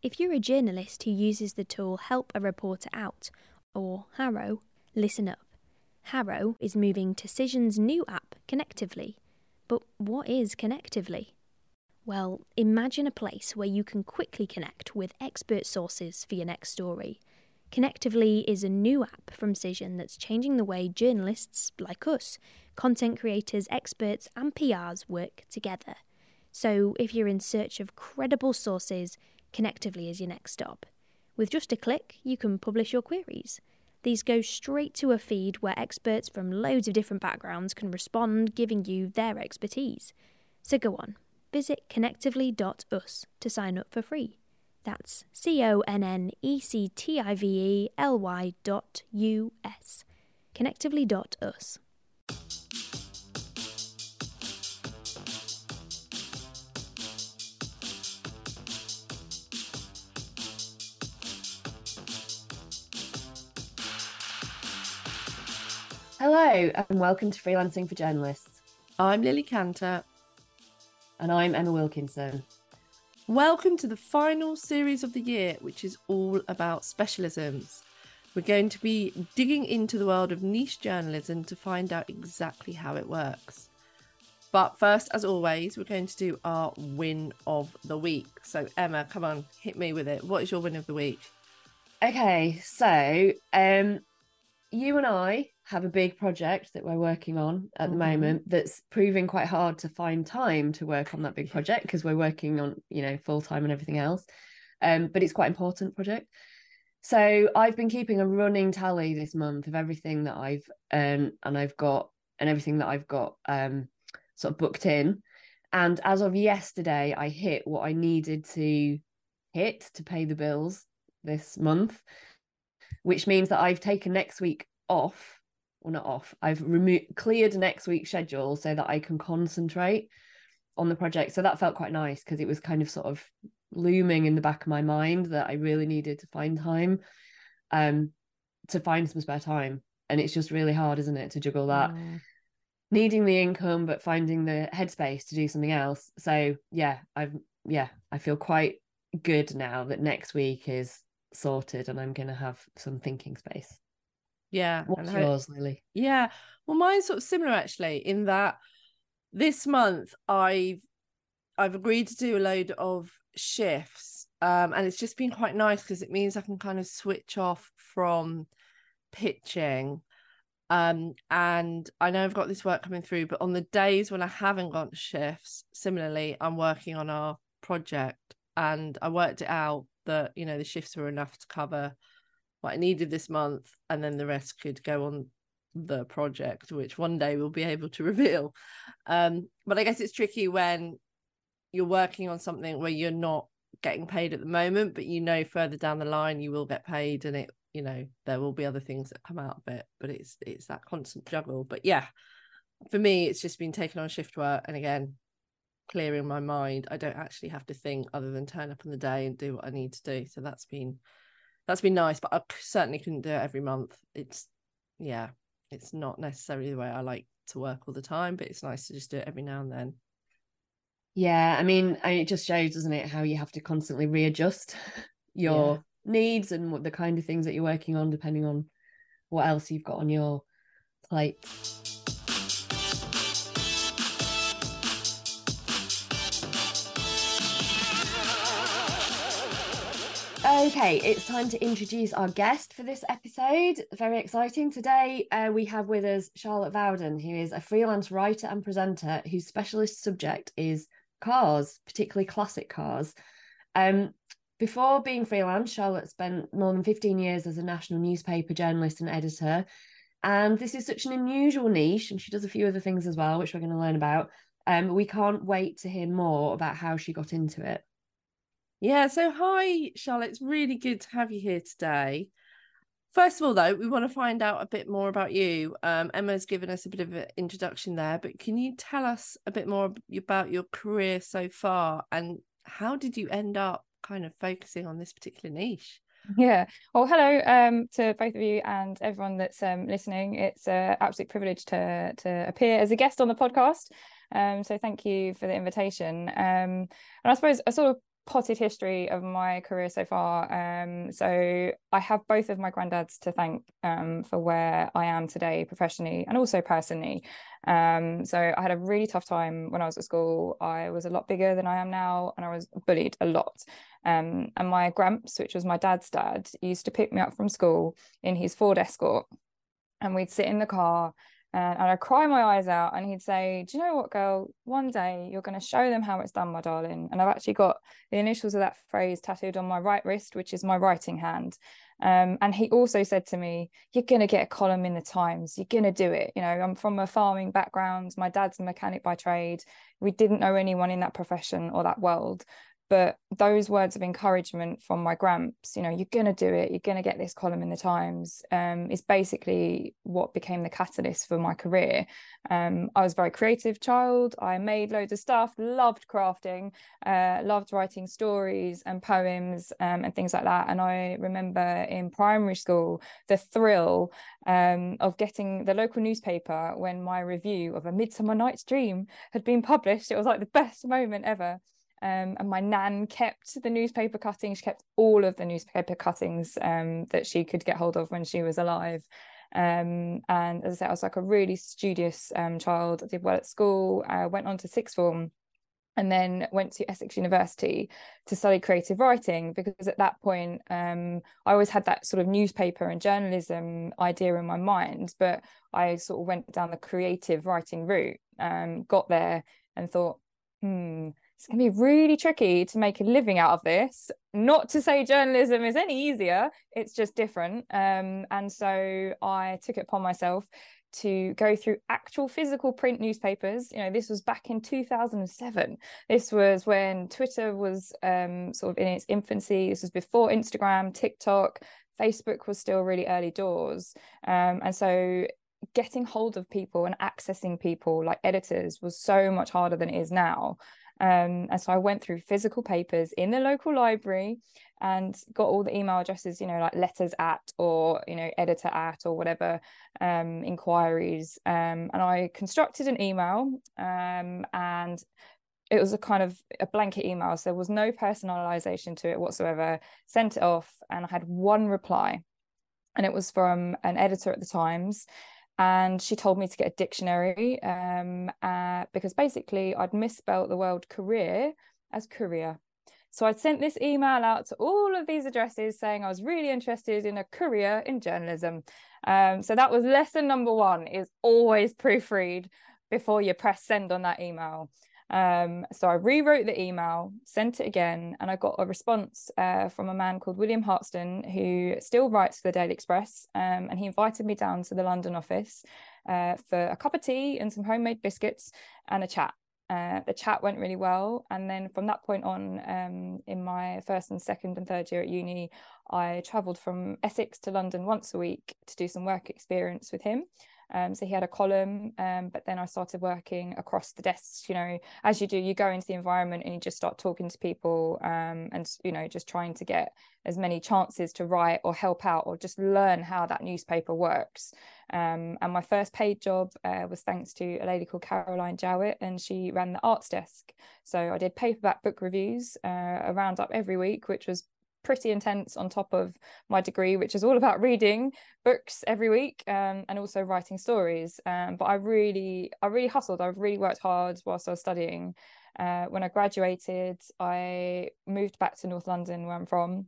If you're a journalist who uses the tool Help a Reporter Out, or HARO, listen up. HARO is moving to Cision's new app, Connectively. But what is Connectively? Well, imagine a place where you can quickly connect with expert sources for your next story. Connectively is a new app from Cision that's changing the way journalists, like us, content creators, experts, and PRs work together. So if you're in search of credible sources, Connectively is your next stop. With just a click, you can publish your queries. These go straight to a feed where experts from loads of different backgrounds can respond, giving you their expertise. So go on, visit connectively.us to sign up for free. That's C O N N E C T I V E L Y dot U S. Connectively.us. Hello, and welcome to Freelancing for Journalists. I'm Lily Cantor. And I'm Emma Wilkinson. Welcome to the final series of the year, which is all about specialisms. We're going to be digging into the world of niche journalism to find out exactly how it works. But first, as always, we're going to do our win of the week. So, Emma, come on, hit me with it. What is your win of the week? Okay, so um, you and I have a big project that we're working on at the mm-hmm. moment that's proving quite hard to find time to work on that big project because we're working on you know full time and everything else. Um but it's quite important project. So i've been keeping a running tally this month of everything that i've um and i've got and everything that i've got um sort of booked in. And as of yesterday i hit what i needed to hit to pay the bills this month which means that i've taken next week off well not off i've removed cleared next week's schedule so that i can concentrate on the project. So that felt quite nice because it was kind of sort of looming in the back of my mind that i really needed to find time um to find some spare time. And it's just really hard isn't it to juggle that? Mm. needing the income but finding the headspace to do something else. So yeah i've yeah i feel quite good now that next week is sorted and i'm going to have some thinking space yeah. What's yours, Lily? Yeah. Well, mine's sort of similar actually, in that this month I've I've agreed to do a load of shifts. Um, and it's just been quite nice because it means I can kind of switch off from pitching. Um, and I know I've got this work coming through, but on the days when I haven't got shifts, similarly, I'm working on our project and I worked it out that, you know, the shifts were enough to cover what I needed this month, and then the rest could go on the project, which one day we'll be able to reveal. Um, but I guess it's tricky when you're working on something where you're not getting paid at the moment, but you know further down the line you will get paid, and it you know there will be other things that come out of it. But it's it's that constant juggle. But yeah, for me, it's just been taking on shift work, and again clearing my mind. I don't actually have to think other than turn up on the day and do what I need to do. So that's been that's been nice, but I certainly couldn't do it every month. It's yeah, it's not necessarily the way I like to work all the time, but it's nice to just do it every now and then. Yeah, I mean, it just shows, doesn't it, how you have to constantly readjust your yeah. needs and what the kind of things that you're working on, depending on what else you've got on your plate. Okay, it's time to introduce our guest for this episode. Very exciting. Today, uh, we have with us Charlotte Vowden, who is a freelance writer and presenter whose specialist subject is cars, particularly classic cars. Um, before being freelance, Charlotte spent more than 15 years as a national newspaper journalist and editor. And this is such an unusual niche, and she does a few other things as well, which we're going to learn about. Um, we can't wait to hear more about how she got into it. Yeah, so hi, Charlotte. It's really good to have you here today. First of all, though, we want to find out a bit more about you. Um, Emma's given us a bit of an introduction there, but can you tell us a bit more about your career so far and how did you end up kind of focusing on this particular niche? Yeah. Well, hello um, to both of you and everyone that's um, listening. It's an absolute privilege to to appear as a guest on the podcast. Um, so thank you for the invitation. Um, and I suppose I sort of potted history of my career so far. Um, so I have both of my granddads to thank um, for where I am today professionally and also personally. Um, so I had a really tough time when I was at school. I was a lot bigger than I am now, and I was bullied a lot. Um, and my gramps, which was my dad's dad, used to pick me up from school in his Ford Escort, and we'd sit in the car and, and I'd cry my eyes out and he'd say, Do you know what, girl? One day you're going to show them how it's done, my darling. And I've actually got the initials of that phrase tattooed on my right wrist, which is my writing hand. Um, and he also said to me, You're going to get a column in the Times. You're going to do it. You know, I'm from a farming background. My dad's a mechanic by trade. We didn't know anyone in that profession or that world but those words of encouragement from my gramps you know you're going to do it you're going to get this column in the times um, is basically what became the catalyst for my career. Um, i was a very creative child. I made loads of stuff loved crafting uh, loved writing stories and poems um, and things like that. And i remember in primary school the thrill um, of getting the local newspaper when my review of a midsummer night's dream had been published. It was like the best moment ever um, and my nan kept the newspaper cuttings. She kept all of the newspaper cuttings um, that she could get hold of when she was alive. Um, and as I said, I was like a really studious um, child. I did well at school. I went on to sixth form and then went to Essex University to study creative writing because at that point um, I always had that sort of newspaper and journalism idea in my mind, but I sort of went down the creative writing route, um, got there and thought, hmm, it's going to be really tricky to make a living out of this. Not to say journalism is any easier, it's just different. Um, and so I took it upon myself to go through actual physical print newspapers. You know, this was back in 2007. This was when Twitter was um, sort of in its infancy. This was before Instagram, TikTok, Facebook was still really early doors. Um, and so getting hold of people and accessing people like editors was so much harder than it is now. Um, and so I went through physical papers in the local library and got all the email addresses, you know, like letters at or, you know, editor at or whatever um, inquiries. Um, and I constructed an email um, and it was a kind of a blanket email. So there was no personalization to it whatsoever. Sent it off and I had one reply. And it was from an editor at the Times and she told me to get a dictionary um, uh, because basically I'd misspelt the word career as career. So I'd sent this email out to all of these addresses saying I was really interested in a career in journalism. Um, so that was lesson number one: is always proofread before you press send on that email. Um, so I rewrote the email, sent it again, and I got a response uh, from a man called William Hartston, who still writes for the Daily Express. Um, and he invited me down to the London office uh, for a cup of tea and some homemade biscuits and a chat. Uh, the chat went really well. And then from that point on, um, in my first and second and third year at uni, I travelled from Essex to London once a week to do some work experience with him. Um, so he had a column, um, but then I started working across the desks. You know, as you do, you go into the environment and you just start talking to people, um, and you know, just trying to get as many chances to write or help out or just learn how that newspaper works. Um, and my first paid job uh, was thanks to a lady called Caroline Jowett, and she ran the arts desk. So I did paperback book reviews, uh, a roundup every week, which was pretty intense on top of my degree, which is all about reading books every week um, and also writing stories. Um, but I really, I really hustled. I really worked hard whilst I was studying. Uh, when I graduated, I moved back to North London, where I'm from,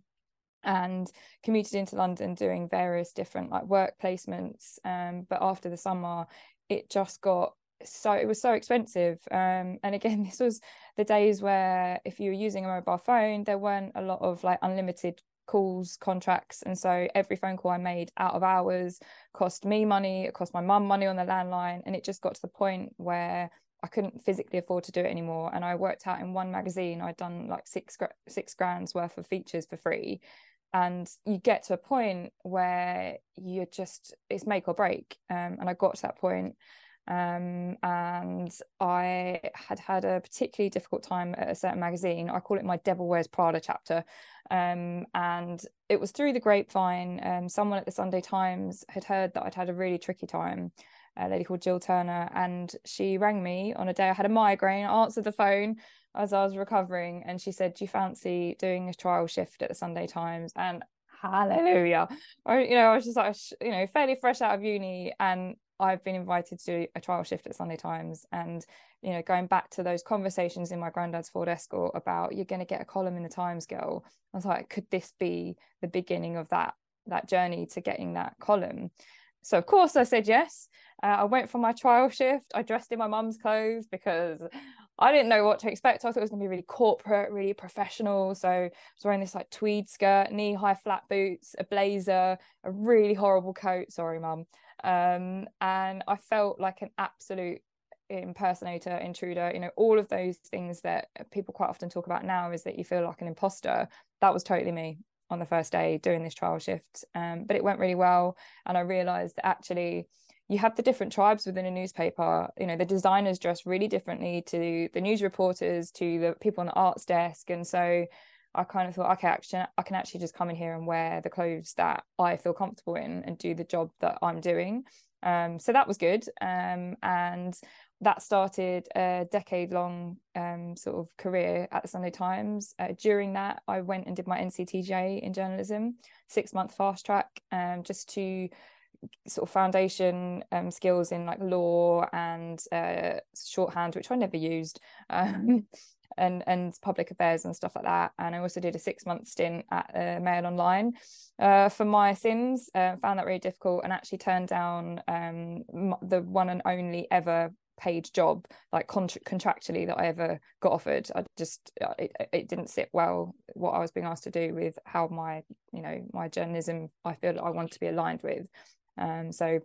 and commuted into London doing various different like work placements. Um, but after the summer, it just got so it was so expensive um, and again this was the days where if you were using a mobile phone there weren't a lot of like unlimited calls contracts and so every phone call i made out of hours cost me money it cost my mum money on the landline and it just got to the point where i couldn't physically afford to do it anymore and i worked out in one magazine i'd done like six six grand's worth of features for free and you get to a point where you're just it's make or break um, and i got to that point um, and I had had a particularly difficult time at a certain magazine. I call it my Devil Wears Prada chapter. Um, and it was through the grapevine. Um, someone at the Sunday Times had heard that I'd had a really tricky time. A lady called Jill Turner, and she rang me on a day I had a migraine. I answered the phone. as I was recovering, and she said, "Do you fancy doing a trial shift at the Sunday Times?" And hallelujah, I, you know, I was just like, you know, fairly fresh out of uni, and I've been invited to do a trial shift at Sunday Times, and you know, going back to those conversations in my granddad's Ford Escort about you're going to get a column in the Times, girl. I was like, could this be the beginning of that that journey to getting that column? So of course I said yes. Uh, I went for my trial shift. I dressed in my mum's clothes because I didn't know what to expect. I thought it was going to be really corporate, really professional. So I was wearing this like tweed skirt, knee high flat boots, a blazer, a really horrible coat. Sorry, mum. Um, and I felt like an absolute impersonator, intruder, you know, all of those things that people quite often talk about now is that you feel like an imposter. That was totally me on the first day doing this trial shift. Um, but it went really well. And I realized that actually you have the different tribes within a newspaper. You know, the designers dress really differently to the news reporters, to the people on the arts desk. And so I kind of thought, okay, actually, I can actually just come in here and wear the clothes that I feel comfortable in and do the job that I'm doing. Um, so that was good. Um, and that started a decade long um, sort of career at the Sunday Times. Uh, during that, I went and did my NCTJ in journalism, six month fast track, um, just to sort of foundation um, skills in like law and uh, shorthand, which I never used. Um, and and public affairs and stuff like that. And I also did a six month stint at uh, Mail Online uh, for my sins. Uh, found that really difficult and actually turned down um, the one and only ever paid job like contractually that I ever got offered I just uh, it, it didn't sit well what I was being asked to do with how my you know my journalism I feel I want to be aligned with um so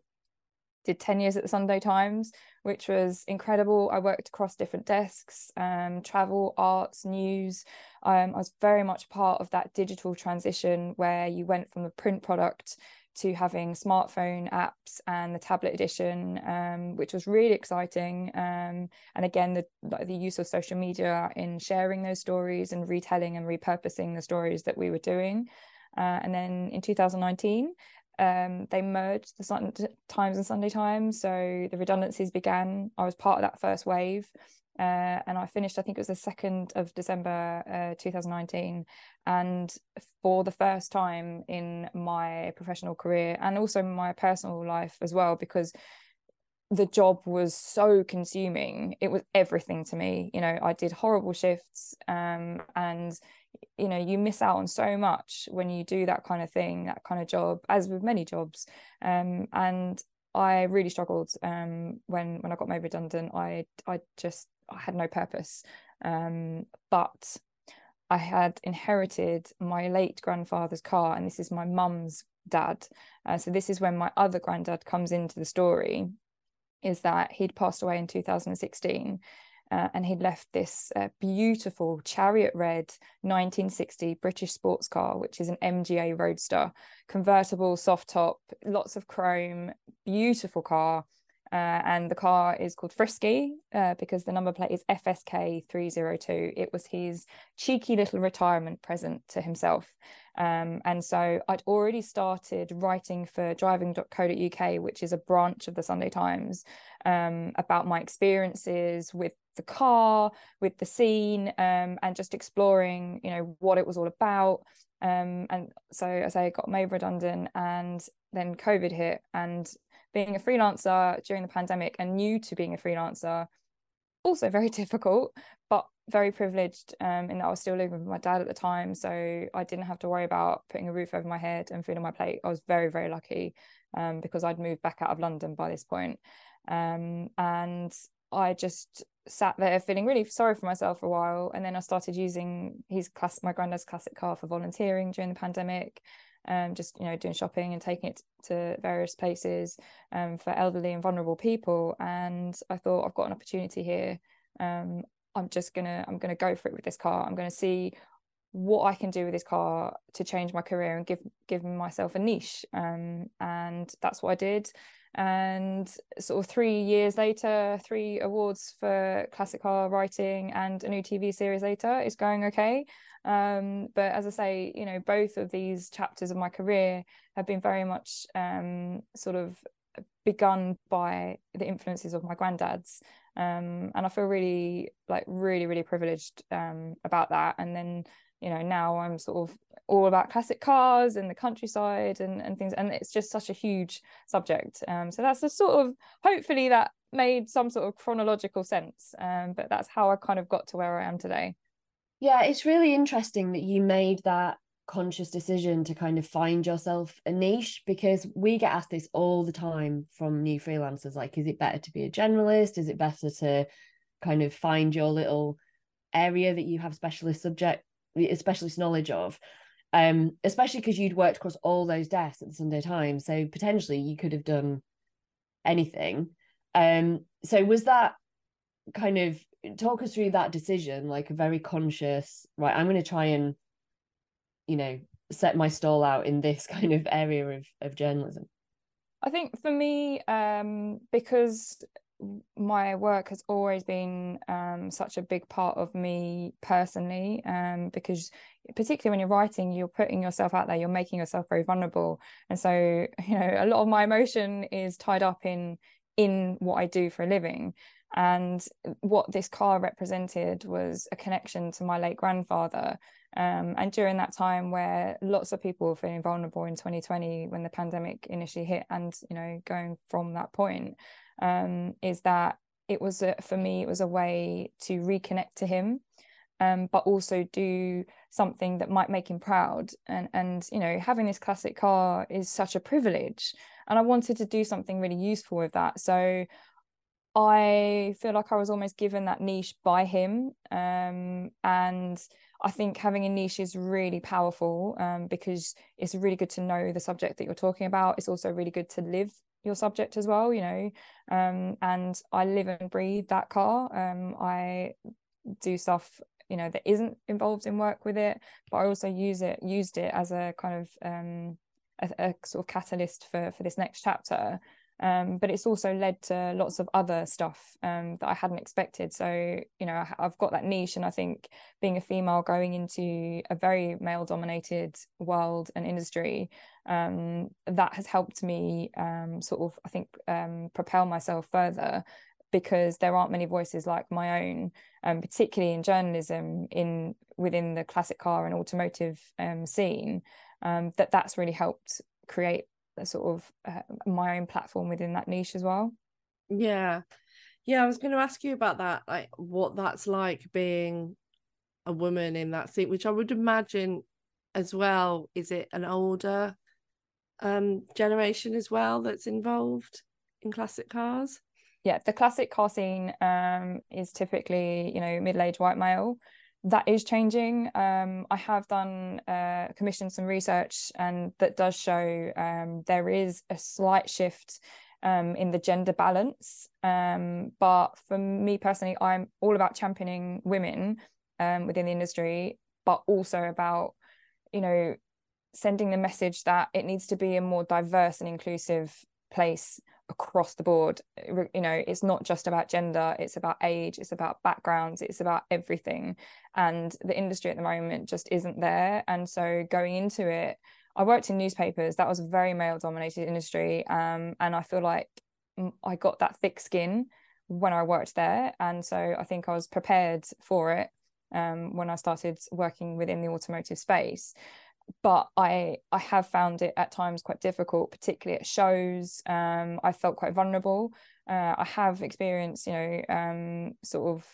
did 10 years at the Sunday Times which was incredible I worked across different desks um travel arts news um I was very much part of that digital transition where you went from the print product to having smartphone apps and the tablet edition, um, which was really exciting. Um, and again, the the use of social media in sharing those stories and retelling and repurposing the stories that we were doing. Uh, and then in 2019, um, they merged the Sun Times and Sunday Times, so the redundancies began. I was part of that first wave. Uh, and I finished, I think it was the 2nd of December uh, 2019. And for the first time in my professional career and also my personal life as well, because the job was so consuming, it was everything to me. You know, I did horrible shifts um, and you know you miss out on so much when you do that kind of thing that kind of job as with many jobs um, and I really struggled um, when when I got made redundant. I I just I had no purpose. Um, but I had inherited my late grandfather's car, and this is my mum's dad. Uh, so this is when my other granddad comes into the story. Is that he'd passed away in 2016, uh, and he'd left this uh, beautiful chariot red 1960 British sports car, which is an MGA Roadster, convertible, soft top, lots of chrome, beautiful car. Uh, and the car is called Frisky uh, because the number plate is FSK 302. It was his cheeky little retirement present to himself. Um, and so I'd already started writing for driving.co.uk, which is a branch of the Sunday Times, um, about my experiences with the car, with the scene, um, and just exploring, you know, what it was all about. Um, and so as I got made redundant and then COVID hit and being a freelancer during the pandemic and new to being a freelancer, also very difficult, but very privileged um, in that I was still living with my dad at the time. So I didn't have to worry about putting a roof over my head and food on my plate. I was very, very lucky um, because I'd moved back out of London by this point. Um, and I just sat there feeling really sorry for myself for a while. And then I started using his class, my granddad's classic car for volunteering during the pandemic um, just you know doing shopping and taking it to various places um, for elderly and vulnerable people. And i thought i've got an opportunity here. Um, i'm just gonna i'm gonna go for it with this car. I'm gonna see what i can do with this car to change my career and give give myself a niche. Um, and that's what i did. And sort of three years later three awards for classic car writing and a new tv series later is going okay um, but as I say, you know, both of these chapters of my career have been very much um, sort of begun by the influences of my granddads. Um, and I feel really like really really privileged um, about that. And then you know now I'm sort of all about classic cars and the countryside and, and things and it's just such a huge subject. Um, so that's a sort of hopefully that made some sort of chronological sense. Um, but that's how I kind of got to where I am today yeah it's really interesting that you made that conscious decision to kind of find yourself a niche because we get asked this all the time from new freelancers like is it better to be a generalist? Is it better to kind of find your little area that you have specialist subject specialist knowledge of? Um especially because you'd worked across all those desks at the Sunday Times so potentially you could have done anything. Um so was that kind of talk us through that decision like a very conscious right I'm going to try and you know set my stall out in this kind of area of, of journalism. I think for me um, because my work has always been um, such a big part of me personally um, because particularly when you're writing you're putting yourself out there you're making yourself very vulnerable. And so you know a lot of my emotion is tied up in in what i do for a living and what this car represented was a connection to my late grandfather um, and during that time where lots of people were feeling vulnerable in 2020 when the pandemic initially hit and you know going from that point um, is that it was a, for me it was a way to reconnect to him um, but also do something that might make him proud. And and you know having this classic car is such a privilege and I wanted to do something really useful with that. So I feel like I was almost given that niche by him um, and I think having a niche is really powerful um, because it's really good to know the subject that you're talking about. It's also really good to live your subject as well, you know. Um, and I live and breathe that car. Um, I do stuff, you know, that isn't involved in work with it, but I also use it, used it as a kind of um, a, a sort of catalyst for for this next chapter. Um, but it's also led to lots of other stuff um, that I hadn't expected. So, you know, I, have got that niche, and I think being a female going into a very male dominated world and industry, um, that has helped me um, sort of, I think, um, propel myself further because there aren't many voices like my own, um, particularly in journalism in within the classic car and automotive scene. that that's really helped create a sort of uh, my own platform within that niche as well. Yeah. Yeah i was going to ask you about that like what that's like being a woman in that seat which i would imagine as well is it an older um generation as well that's involved in classic cars? Yeah the classic car scene um is typically you know middle-aged white male that is changing. Um, I have done uh, commissioned some research, and that does show um, there is a slight shift um, in the gender balance. Um, but for me personally, I'm all about championing women um, within the industry, but also about you know sending the message that it needs to be a more diverse and inclusive place across the board you know it's not just about gender it's about age it's about backgrounds it's about everything. And the industry at the moment just isn't there. And so going into it i worked in newspapers that was a very male dominated industry um, and i feel like i got that thick skin when i worked there. And so i think i was prepared for it um, when i started working within the automotive space but I I have found it at times quite difficult, particularly at shows. Um, I felt quite vulnerable. Uh, I have experienced, you know, um, sort of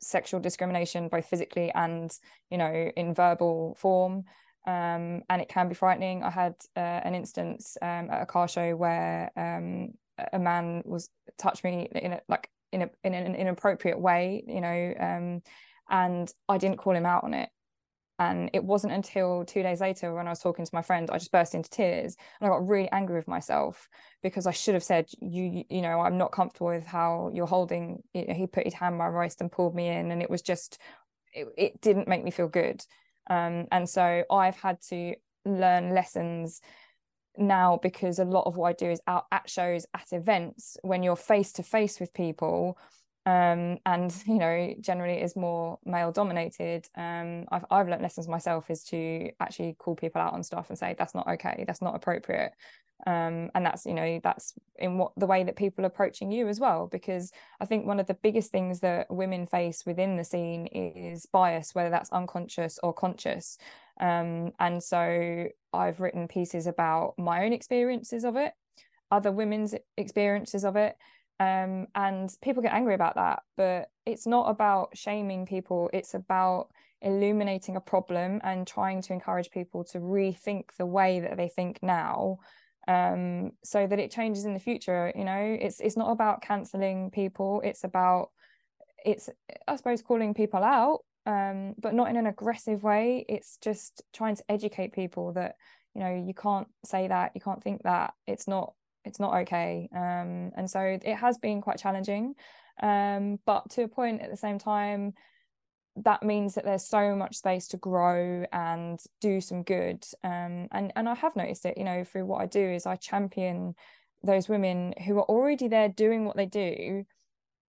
sexual discrimination, both physically and you know in verbal form, um, and it can be frightening. I had uh, an instance um, at a car show where um, a man was touched me in a like in a in an inappropriate way, you know, um, and I didn't call him out on it and it wasn't until two days later when I was talking to my friend, I just burst into tears and I got really angry with myself because I should have said, you, you know, I'm not comfortable with how you're holding. He put his hand on my wrist and pulled me in, and it was just, it, it didn't make me feel good. Um, and so I've had to learn lessons now because a lot of what I do is out at shows, at events, when you're face to face with people um, and you know generally is more male dominated. Um, I've, I've learned lessons myself is to actually call people out on stuff and say that's not okay. That's not appropriate. Um, and that's you know that's in what the way that people are approaching you as well because i think one of the biggest things that women face within the scene is bias whether that's unconscious or conscious. Um, and so i've written pieces about my own experiences of it other women's experiences of it um, and people get angry about that but it's not about shaming people. It's about illuminating a problem and trying to encourage people to rethink the way that they think now um, so that it changes in the future you know? It's it's not about canceling people. It's about it's i suppose calling people out um, but not in an aggressive way. It's just trying to educate people that you know you can't say that you can't think that. It's not it's not okay. Um, and so it has been quite challenging. Um, but to a point at the same time that means that there's so much space to grow and do some good. Um, and and I have noticed it you know through what I do is I champion those women who are already there doing what they do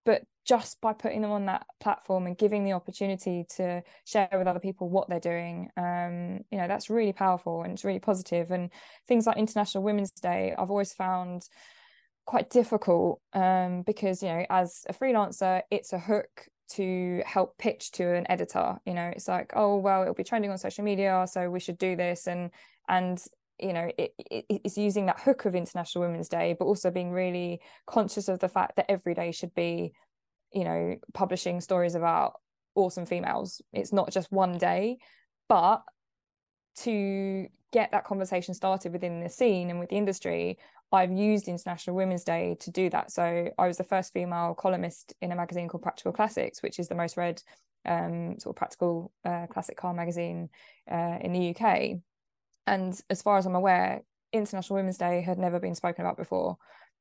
but just by putting them on that platform and giving the opportunity to share with other people what they're doing um, you know that's really powerful and it's really positive. And things like international women's day i've always found quite difficult um, because you know as a freelancer it's a hook to help pitch to an editor you know it's like oh well it'll be trending on social media so we should do this and and you know it, it, it's using that hook of international women's day but also being really conscious of the fact that every day should be you know publishing stories about awesome females it's not just one day but to get that conversation started within the scene and with the industry I've used International Women's Day to do that. So I was the first female columnist in a magazine called Practical Classics, which is the most read um, sort of practical uh, classic car magazine uh, in the UK. And as far as I'm aware, International Women's Day had never been spoken about before.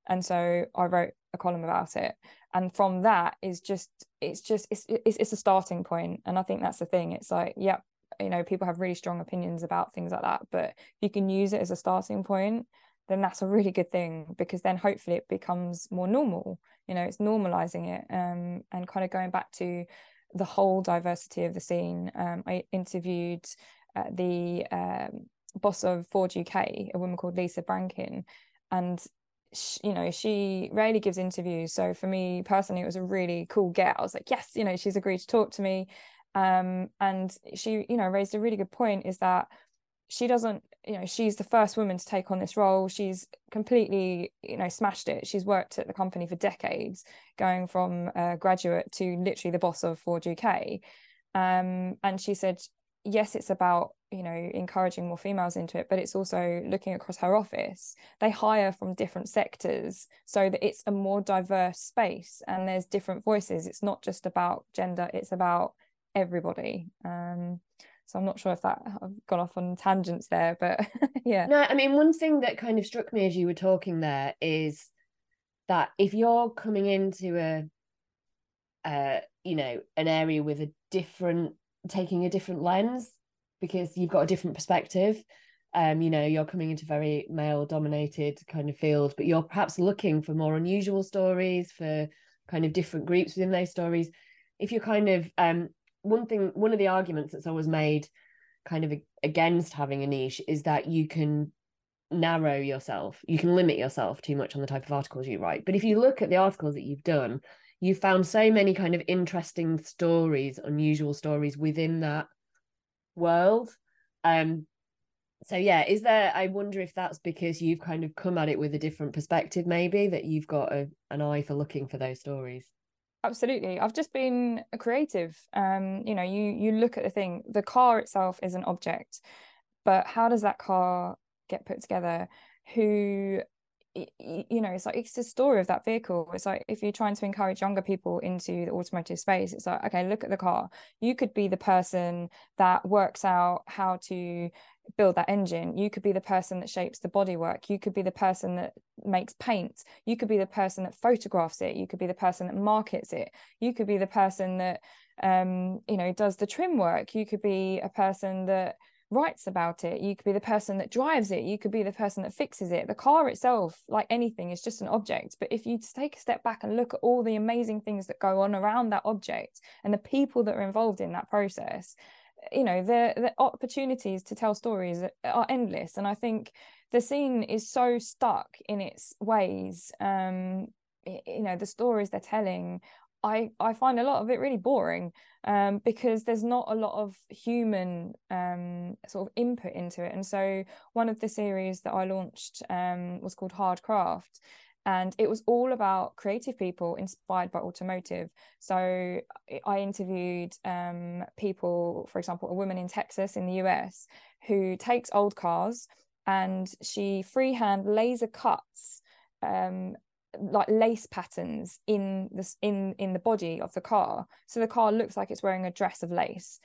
And so I wrote a column about it. And from that is just, it's just, it's, it's, it's a starting point. And I think that's the thing. It's like, yep, you know, people have really strong opinions about things like that. But if you can use it as a starting point then that's a really good thing because then hopefully it becomes more normal you know it's normalizing it um, and kind of going back to the whole diversity of the scene um, i interviewed uh, the um, boss of Ford UK a woman called lisa brankin. And she, you know she rarely gives interviews. So for me personally it was a really cool get. I was like yes you know she's agreed to talk to me. Um, and she you know raised a really good point is that she doesn't you know she's the first woman to take on this role. She's completely you know smashed it. She's worked at the company for decades going from a graduate to literally the boss of Ford UK um, and she said yes it's about you know encouraging more females into it but it's also looking across her office. They hire from different sectors so that it's a more diverse space and there's different voices. It's not just about gender it's about everybody. Um, so I'm not sure if that I've gone off on tangents there, but yeah. No, I mean, one thing that kind of struck me as you were talking there is that if you're coming into a, uh, you know, an area with a different, taking a different lens because you've got a different perspective. Um, you know, you're coming into very male dominated kind of field, but you're perhaps looking for more unusual stories for kind of different groups within those stories. If you're kind of um one thing one of the arguments that's always made kind of against having a niche is that you can narrow yourself you can limit yourself too much on the type of articles you write but if you look at the articles that you've done you've found so many kind of interesting stories unusual stories within that world. Um so yeah is there i wonder if that's because you've kind of come at it with a different perspective maybe that you've got a, an eye for looking for those stories? Absolutely. I've just been a creative. Um you know you you look at the thing the car itself is an object but how does that car get put together? Who you know it's like it's the story of that vehicle. It's like if you're trying to encourage younger people into the automotive space it's like okay look at the car. You could be the person that works out how to build that engine. You could be the person that shapes the bodywork. You could be the person that makes paint you could be the person that photographs it. You could be the person that markets it. You could be the person that um you know does the trim work. You could be a person that writes about it you could be the person that drives it you could be the person that fixes it. The car itself like anything is just an object. But if you take a step back and look at all the amazing things that go on around that object and the people that are involved in that process you know the the opportunities to tell stories are endless. And i think the scene is so stuck in its ways um you know the stories they're telling I, I find a lot of it really boring um, because there's not a lot of human um, sort of input into it. And so one of the series that I launched um, was called Hard Craft. And it was all about creative people inspired by automotive. So I interviewed um, people, for example, a woman in Texas in the US who takes old cars and she freehand laser cuts um, like lace patterns in this in in the body of the car. So the car looks like it's wearing a dress of lace.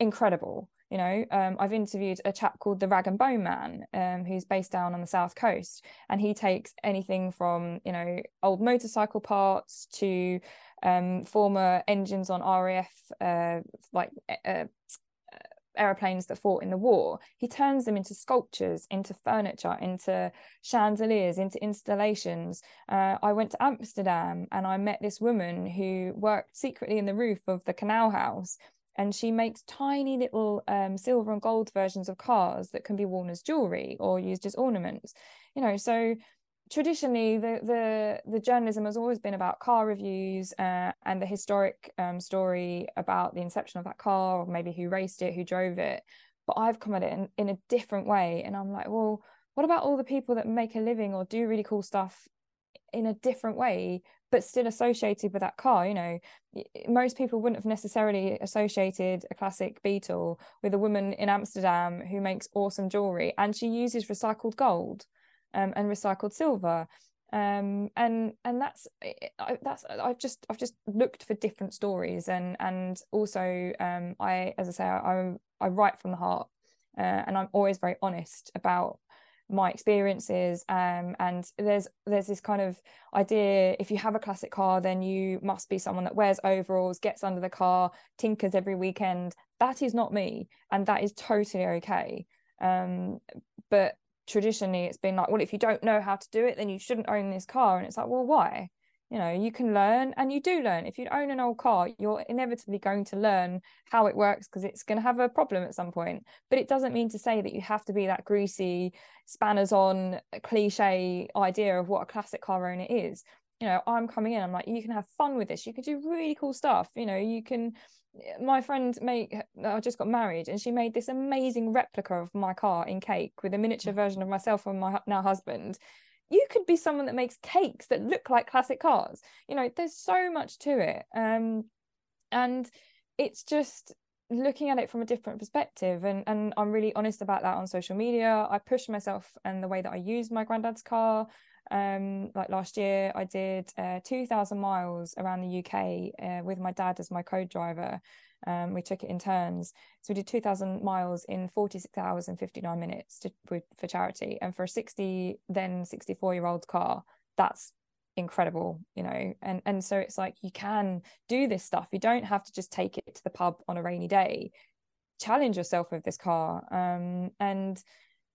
Incredible you know? Um, i've interviewed a chap called the rag and bone man um, who's based down on the south coast and he takes anything from you know old motorcycle parts to um, former engines on raf uh, like uh, aeroplanes that fought in the war. He turns them into sculptures, into furniture, into chandeliers, into installations. Uh, I went to Amsterdam and I met this woman who worked secretly in the roof of the canal house. And she makes tiny little um, silver and gold versions of cars that can be worn as jewelry or used as ornaments. You know, so traditionally the the the journalism has always been about car reviews uh, and the historic um, story about the inception of that car or maybe who raced it who drove it. But i've come at it in, in a different way and i'm like well what about all the people that make a living or do really cool stuff in a different way but still associated with that car? You know most people wouldn't have necessarily associated a classic beetle with a woman in amsterdam who makes awesome jewelry and she uses recycled gold um, and recycled silver. Um, and and that's that's I've just I've just looked for different stories and and also um, I as I say I I write from the heart uh, and I'm always very honest about my experiences. Um, and there's there's this kind of idea if you have a classic car then you must be someone that wears overalls gets under the car tinkers every weekend. That is not me and that is totally okay. Um, but traditionally it's been like well if you don't know how to do it then you shouldn't own this car. And it's like well why? You know you can learn and you do learn. If you own an old car you're inevitably going to learn how it works because it's going to have a problem at some point. But it doesn't mean to say that you have to be that greasy spanners on cliche idea of what a classic car owner is. You know i'm coming in i'm like you can have fun with this. You can do really cool stuff. You know you can my friend made I just got married and she made this amazing replica of my car in cake with a miniature mm. version of myself and my now husband. You could be someone that makes cakes that look like classic cars. You know there's so much to it um and it's just looking at it from a different perspective and and I'm really honest about that on social media. I push myself and the way that I use my granddad's car um like last year i did uh, 2000 miles around the uk uh, with my dad as my co-driver um, we took it in turns. So we did 2000 miles in 46 hours and 59 minutes to, for charity. And for a 60 then 64 year old car that's incredible you know? And and so it's like you can do this stuff. You don't have to just take it to the pub on a rainy day. Challenge yourself with this car. Um and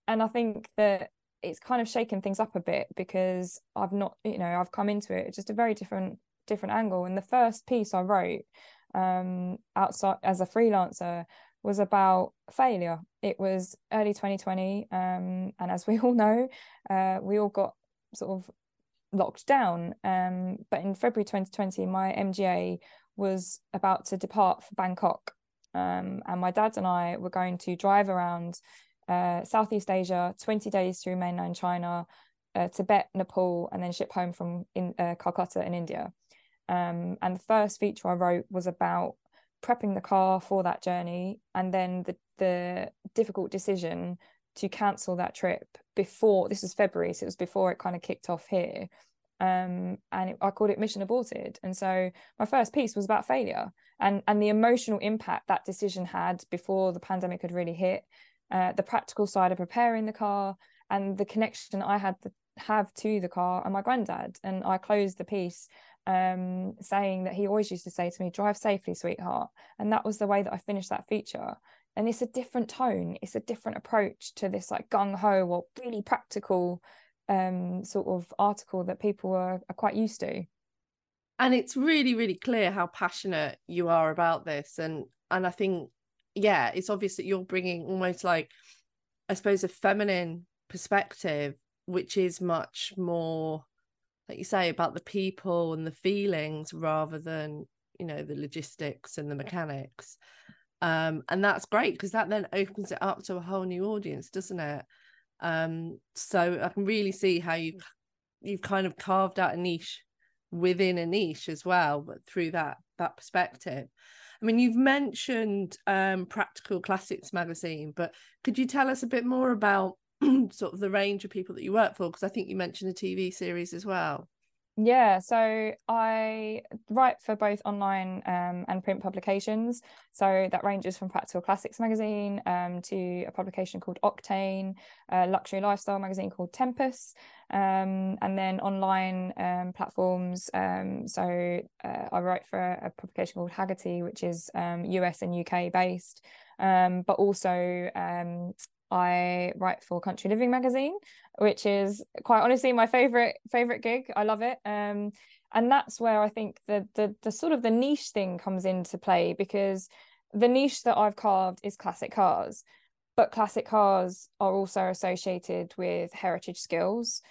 and i think that it's kind of shaken things up a bit because I've not, you know, I've come into it just a very different different angle. And the first piece I wrote um, outside as a freelancer was about failure. It was early 2020, um, and as we all know, uh, we all got sort of locked down. Um, but in February 2020, my MGA was about to depart for Bangkok, um, and my dad and I were going to drive around uh, Southeast Asia, 20 days through mainland China, uh, Tibet, Nepal, and then ship home from in, uh, Calcutta in India. Um, and the first feature I wrote was about prepping the car for that journey and then the, the difficult decision to cancel that trip before this was February, so it was before it kind of kicked off here. Um, and it, I called it mission aborted. And so my first piece was about failure and and the emotional impact that decision had before the pandemic had really hit, uh, the practical side of preparing the car and the connection I had to have to the car and my granddad. And I closed the piece um, saying that he always used to say to me, drive safely, sweetheart. And that was the way that I finished that feature. And it's a different tone, it's a different approach to this like gung ho or really practical um, sort of article that people are, are quite used to. And it's really, really clear how passionate you are about this. And and I think yeah it's obvious that you're bringing almost like i suppose a feminine perspective which is much more like you say about the people and the feelings rather than you know the logistics and the mechanics. Um and that's great because that then opens it up to a whole new audience doesn't it? Um so i can really see how you you've kind of carved out a niche within a niche as well but through that that perspective i mean you've mentioned um practical classics magazine but could you tell us a bit more about sort of the range of people that you work for? Because i think you mentioned a tv series as well yeah, so I write for both online um, and print publications. So that ranges from Practical Classics magazine um, to a publication called Octane, a luxury lifestyle magazine called Tempus, um, and then online um, platforms. Um, so uh, I write for a, a, publication called Hagerty, which is US um, and UK based, but also I write for Country Living magazine, which is quite honestly my favorite favorite gig. I love it. Um, and that's where I think the the the sort of the niche thing comes into play because the niche that I've carved is classic cars, but classic cars are also associated with heritage skills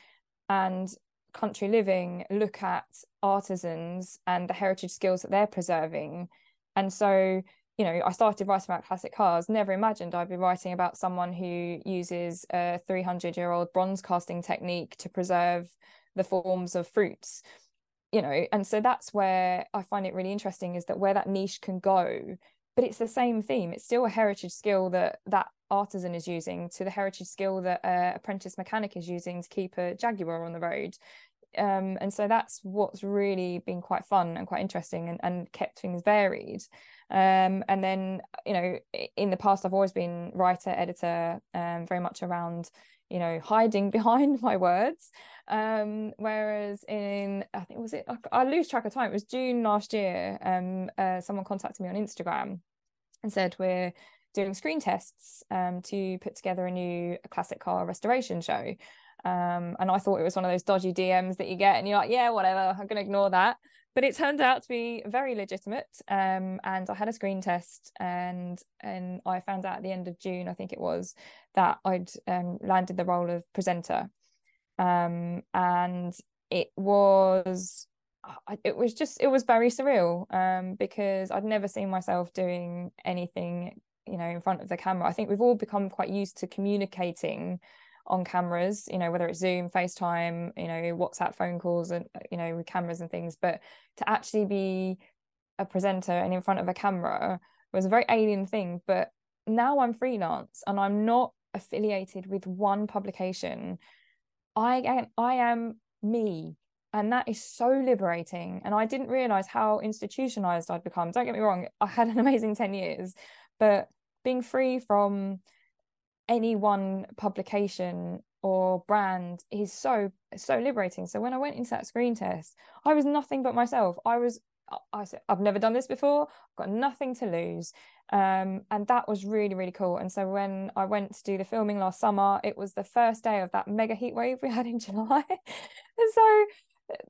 and country living look at artisans and the heritage skills that they're preserving and so you know, I started writing about classic cars, never imagined I'd be writing about someone who uses a 300 year old bronze casting technique to preserve the forms of fruits, you know. And so that's where I find it really interesting is that where that niche can go, but it's the same theme. It's still a heritage skill that that artisan is using to the heritage skill that a apprentice mechanic is using to keep a Jaguar on the road. Um, and so that's what's really been quite fun and quite interesting and, and kept things varied. Um, and then, you know, in the past, I've always been writer, editor, um, very much around, you know, hiding behind my words. Um, whereas in, I think, was it, I, I lose track of time, it was June last year, um, uh, someone contacted me on Instagram and said, We're doing screen tests um, to put together a new classic car restoration show. Um, and I thought it was one of those dodgy DMs that you get, and you're like, yeah, whatever, I'm going to ignore that but it turned out to be very legitimate um, and i had a screen test and and i found out at the end of june i think it was that i'd um, landed the role of presenter um, and it was it was just it was very surreal um, because i'd never seen myself doing anything you know in front of the camera. I think we've all become quite used to communicating on cameras you know whether it's zoom facetime you know whatsapp phone calls and uh, you know with cameras and things. But to actually be a presenter and in front of a camera was a very alien thing. But now i'm freelance and i'm not affiliated with one publication. I i am me and that is so liberating. And i didn't realize how institutionalized i'd become. Don't get me wrong i had an amazing 10 years but being free from any one publication or brand is so so liberating. So when i went into that screen test i was nothing but myself. I was i said i've never done this before. I've got nothing to lose. Um, and that was really really cool. And so when i went to do the filming last summer it was the first day of that mega heat wave we had in july. And so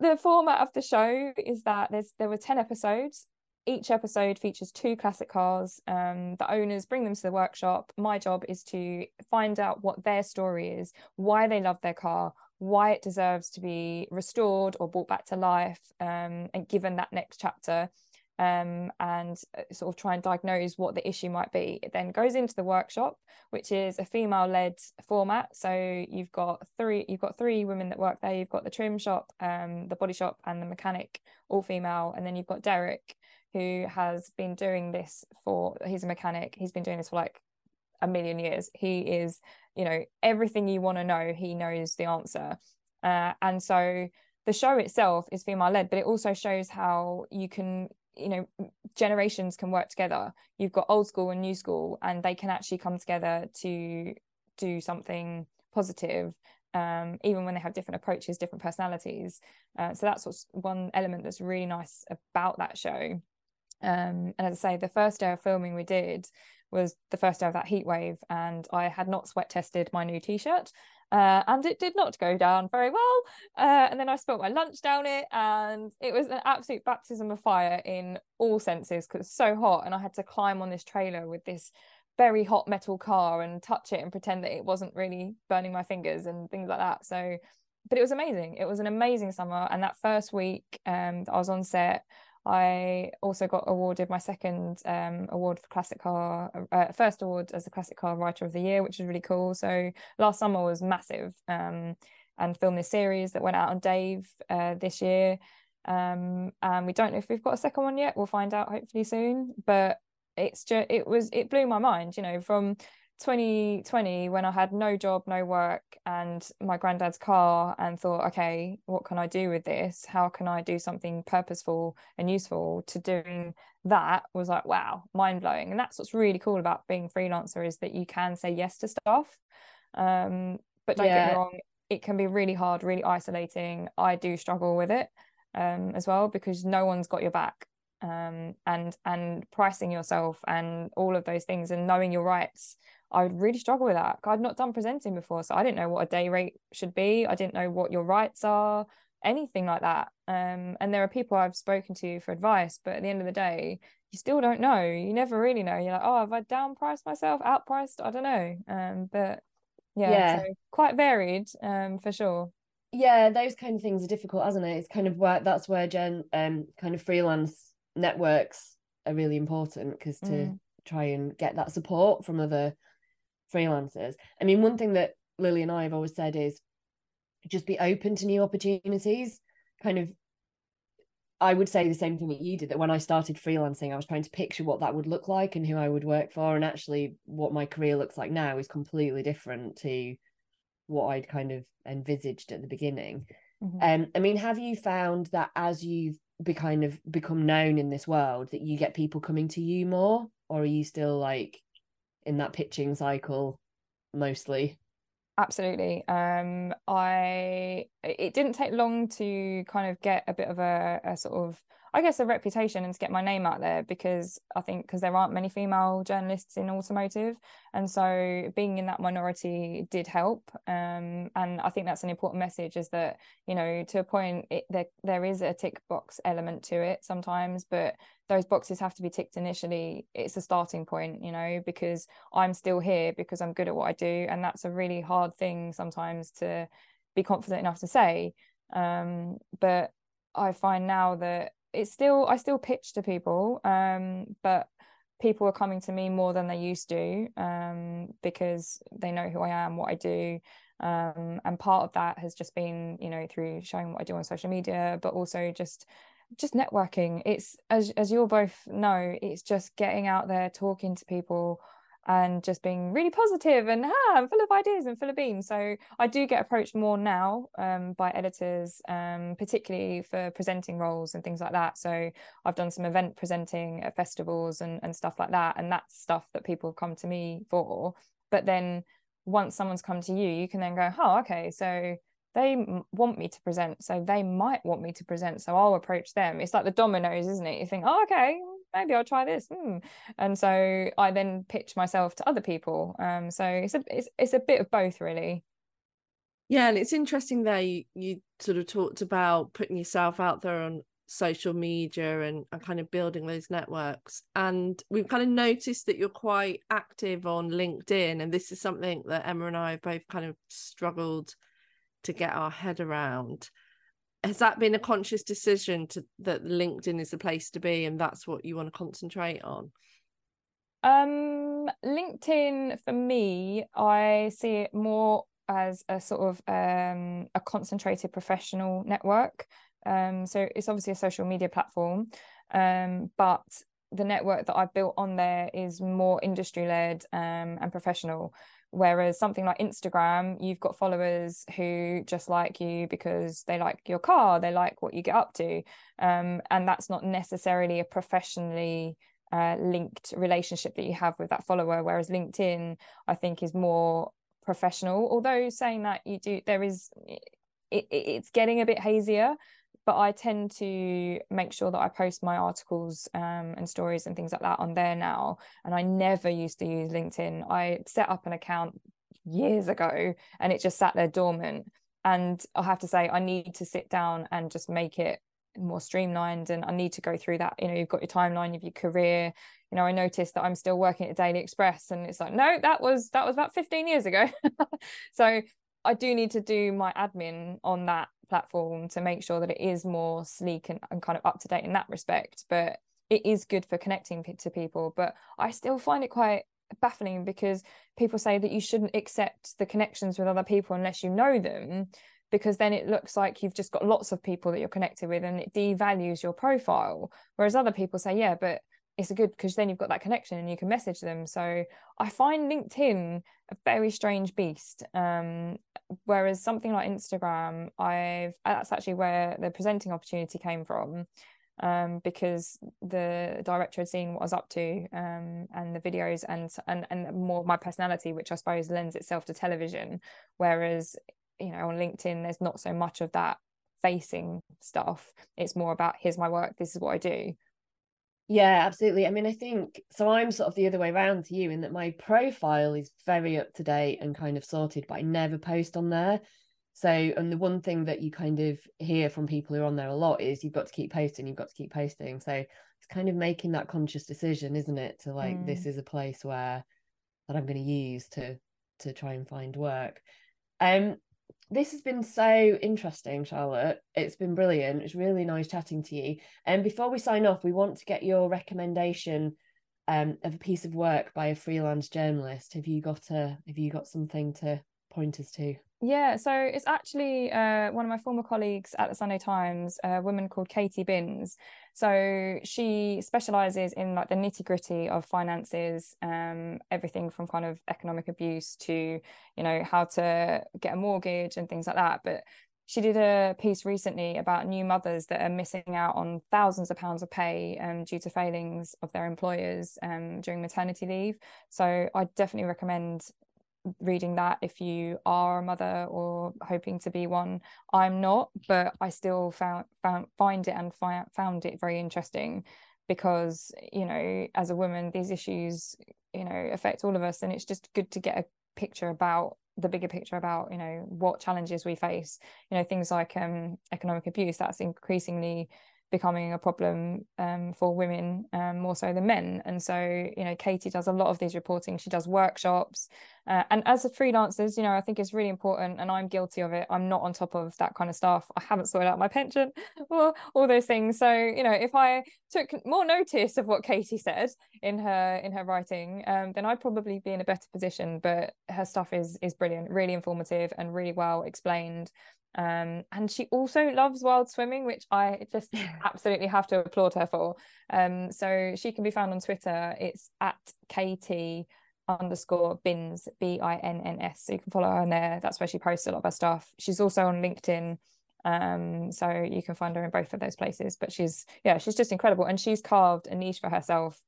the format of the show is that there's there were 10 episodes each episode features two classic cars. Um, the owners bring them to the workshop. My job is to find out what their story is, why they love their car, why it deserves to be restored or brought back to life, um, and given that next chapter. Um, and uh, sort of try and diagnose what the issue might be. It then goes into the workshop, which is a female-led format. So you've got three, you've got three women that work there. You've got the trim shop, um, the body shop, and the mechanic, all female, and then you've got Derek, who has been doing this for he's a mechanic he's been doing this for like a million years. He is you know everything you want to know he knows the answer. Uh, and so the show itself is female led but it also shows how you can you know generations can work together. You've got old school and new school and they can actually come together to do something positive um, even when they have different approaches different personalities. Uh, so that's what's one element that's really nice about that show um, and as I say, the first day of filming we did was the first day of that heat wave, and I had not sweat tested my new t-shirt. Uh, and it did not go down very well. Uh, and then I spent my lunch down it, and it was an absolute baptism of fire in all senses because it's so hot. And I had to climb on this trailer with this very hot metal car and touch it and pretend that it wasn't really burning my fingers and things like that. So, but it was amazing. It was an amazing summer. And that first week um, I was on set, I also got awarded my second um, award for classic car, uh, first award as the classic car writer of the year, which is really cool. So last summer was massive, um, and filmed this series that went out on Dave uh, this year. Um, and we don't know if we've got a second one yet. We'll find out hopefully soon. But it's just it was it blew my mind, you know, from 2020 when I had no job, no work, and my granddad's car, and thought, okay, what can I do with this? How can I do something purposeful and useful to doing that? Was like, wow, mind blowing. And that's what's really cool about being freelancer is that you can say yes to stuff. Um, but don't yeah. get me wrong, it can be really hard, really isolating. I do struggle with it um, as well because no one's got your back. Um, and and pricing yourself and all of those things and knowing your rights I would really struggle with that. I'd not done presenting before, so I didn't know what a day rate should be. I didn't know what your rights are, anything like that. Um, and there are people I've spoken to for advice, but at the end of the day, you still don't know. You never really know. You're like, oh, have I downpriced myself, outpriced? I don't know. Um, but yeah, yeah. So quite varied, um, for sure. Yeah, those kind of things are difficult, isn't it? It's kind of where that's where Jen, um, kind of freelance networks are really important because to mm. try and get that support from other freelancers. I mean, one thing that Lily and I have always said is just be open to new opportunities. Kind of, I would say the same thing that you did that when I started freelancing, I was trying to picture what that would look like and who I would work for. And actually, what my career looks like now is completely different to what I'd kind of envisaged at the beginning. Mm-hmm. Um, I mean, have you found that as you've be kind of become known in this world that you get people coming to you more, or are you still like in that pitching cycle mostly? Absolutely. Um i it didn't take long to kind of get a bit of a, a sort of I guess a reputation and to get my name out there because I think because there aren't many female journalists in automotive, and so being in that minority did help. Um, and I think that's an important message is that you know to a point it, there there is a tick box element to it sometimes, but those boxes have to be ticked initially. It's a starting point, you know, because I'm still here because I'm good at what I do, and that's a really hard thing sometimes to be confident enough to say. Um, but I find now that it's still I still pitch to people, um, but people are coming to me more than they used to um, because they know who I am, what I do. Um, and part of that has just been, you know, through showing what I do on social media, but also just just networking. It's as as you'll both know, it's just getting out there, talking to people, and just being really positive and ah, I'm full of ideas and full of beans. So I do get approached more now um, by editors, um, particularly for presenting roles and things like that. So I've done some event presenting at festivals and, and stuff like that. And that's stuff that people come to me for. But then once someone's come to you, you can then go, oh, okay, so they want me to present. So they might want me to present. So I'll approach them. It's like the dominoes, isn't it? You think, oh, okay, maybe I'll try this. Hmm. And so I then pitch myself to other people. Um, so it's a it's it's a bit of both really. Yeah, and it's interesting there you, you sort of talked about putting yourself out there on social media and, and kind of building those networks. And we've kind of noticed that you're quite active on LinkedIn. And this is something that Emma and I have both kind of struggled to get our head around has that been a conscious decision to that linkedin is the place to be and that's what you want to concentrate on? Um linkedin for me i see it more as a sort of um a concentrated professional network. Um so it's obviously a social media platform um but the network that I've built on there is more industry led um, and professional. Whereas something like Instagram, you've got followers who just like you because they like your car, they like what you get up to. Um, and that's not necessarily a professionally uh, linked relationship that you have with that follower. Whereas LinkedIn, I think, is more professional. Although saying that you do, there is, it, it's getting a bit hazier but I tend to make sure that I post my articles um, and stories and things like that on there now. And I never used to use LinkedIn. I set up an account years ago and it just sat there dormant. And I have to say, I need to sit down and just make it more streamlined. And I need to go through that. You know, you've got your timeline of your career. You know, I noticed that I'm still working at Daily Express, and it's like, no, that was that was about 15 years ago. so I do need to do my admin on that platform to make sure that it is more sleek and, and kind of up to date in that respect. But it is good for connecting to people. But I still find it quite baffling because people say that you shouldn't accept the connections with other people unless you know them because then it looks like you've just got lots of people that you're connected with and it devalues your profile whereas other people say yeah but it's a good because then you've got that connection and you can message them so i find linkedin a very strange beast um, whereas something like instagram i've that's actually where the presenting opportunity came from um, because the director had seen what I was up to um, and the videos and, and and more my personality, which I suppose lends itself to television. Whereas, you know, on LinkedIn, there's not so much of that facing stuff. It's more about here's my work, this is what I do. Yeah, absolutely. I mean, I think so. I'm sort of the other way around to you in that my profile is very up to date and kind of sorted, but I never post on there. So, and the one thing that you kind of hear from people who are on there a lot is you've got to keep posting, you've got to keep posting. So it's kind of making that conscious decision, isn't it? To like, mm. this is a place where that I'm going to use to to try and find work. Um, this has been so interesting, Charlotte. It's been brilliant. It's really nice chatting to you. And before we sign off, we want to get your recommendation um, of a piece of work by a freelance journalist. Have you got a Have you got something to point us to? Yeah, so it's actually uh, one of my former colleagues at the Sunday Times, a woman called Katie Binns. So she specializes in like the nitty gritty of finances, um, everything from kind of economic abuse to, you know, how to get a mortgage and things like that. But she did a piece recently about new mothers that are missing out on thousands of pounds of pay um, due to failings of their employers um, during maternity leave. So I definitely recommend reading that if you are a mother or hoping to be one. I'm not but i still found, found find it and fi- found it very interesting because you know as a woman these issues you know affect all of us and it's just good to get a picture about the bigger picture about you know what challenges we face. You know things like um economic abuse that's increasingly becoming a problem um, for women um, more so than men. And so, you know, Katie does a lot of these reporting. She does workshops. Uh, and as a freelancers, you know, I think it's really important, and I'm guilty of it. I'm not on top of that kind of stuff. I haven't sorted out my pension or all those things. So, you know, if I took more notice of what Katie said in her in her writing, um, then I'd probably be in a better position. But her stuff is is brilliant, really informative, and really well explained um, and she also loves wild swimming which i just absolutely have to applaud her for. Um, so she can be found on twitter. It's at kt underscore binns b-i-n-n-s so you can follow her on there. That's where she posts a lot of her stuff. She's also on linkedin. Um, so you can find her in both of those places. But she's yeah she's just incredible. And she's carved a niche for herself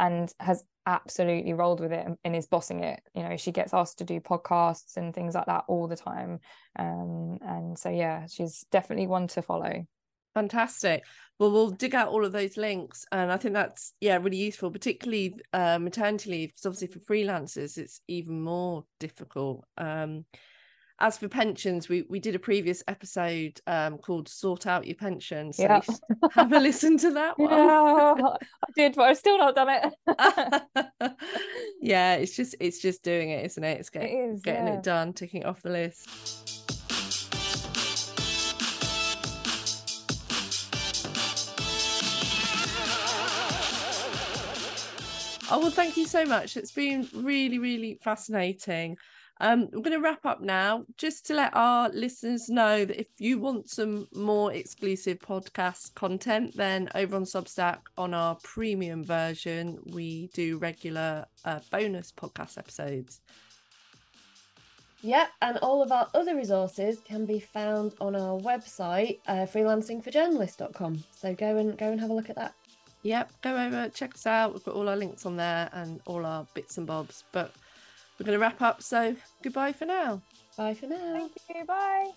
and has absolutely rolled with it and is bossing it. You know she gets asked to do podcasts and things like that all the time. Um, and so yeah she's definitely one to follow. Fantastic. Well we'll dig out all of those links and i think that's yeah really useful particularly uh, maternity leave because obviously for freelancers it's even more difficult. Um, as for pensions, we we did a previous episode um, called "Sort Out Your Pension." So yeah. have a listen to that one. Yeah, I did, but I've still not done it. yeah, it's just it's just doing it, isn't it? It's get, it is, getting yeah. it done, ticking it off the list. Oh well, thank you so much. It's been really, really fascinating. Um, we're going to wrap up now just to let our listeners know that if you want some more exclusive podcast content, then over on Substack on our premium version, we do regular uh, bonus podcast episodes. Yeah, and all of our other resources can be found on our website, uh, freelancingforjournalists.com. So go and go and have a look at that. Yep, go over, check us out. We've got all our links on there and all our bits and bobs. But we're going to wrap up. So goodbye for now. Bye for now. Thank you. Bye.